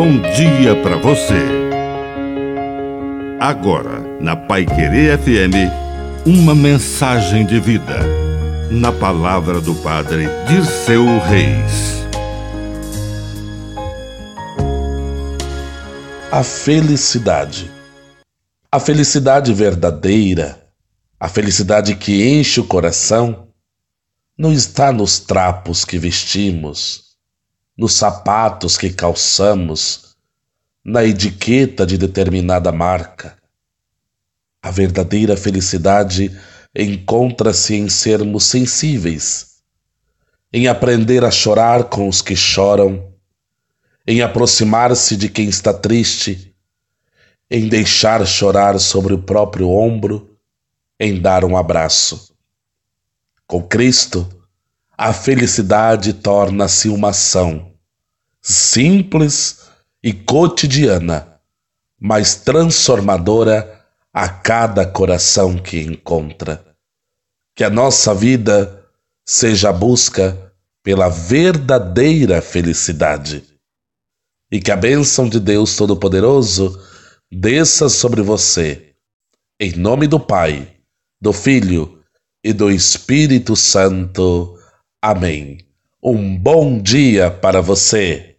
bom dia para você. Agora, na Pai Querer FM, uma mensagem de vida. Na palavra do Padre de seu Reis. A felicidade. A felicidade verdadeira, a felicidade que enche o coração, não está nos trapos que vestimos nos sapatos que calçamos, na etiqueta de determinada marca. A verdadeira felicidade encontra-se em sermos sensíveis, em aprender a chorar com os que choram, em aproximar-se de quem está triste, em deixar chorar sobre o próprio ombro, em dar um abraço. Com Cristo, a felicidade torna-se uma ação simples e cotidiana, mas transformadora a cada coração que encontra. Que a nossa vida seja a busca pela verdadeira felicidade. E que a bênção de Deus Todo-Poderoso desça sobre você. Em nome do Pai, do Filho e do Espírito Santo. Amém. Um bom dia para você.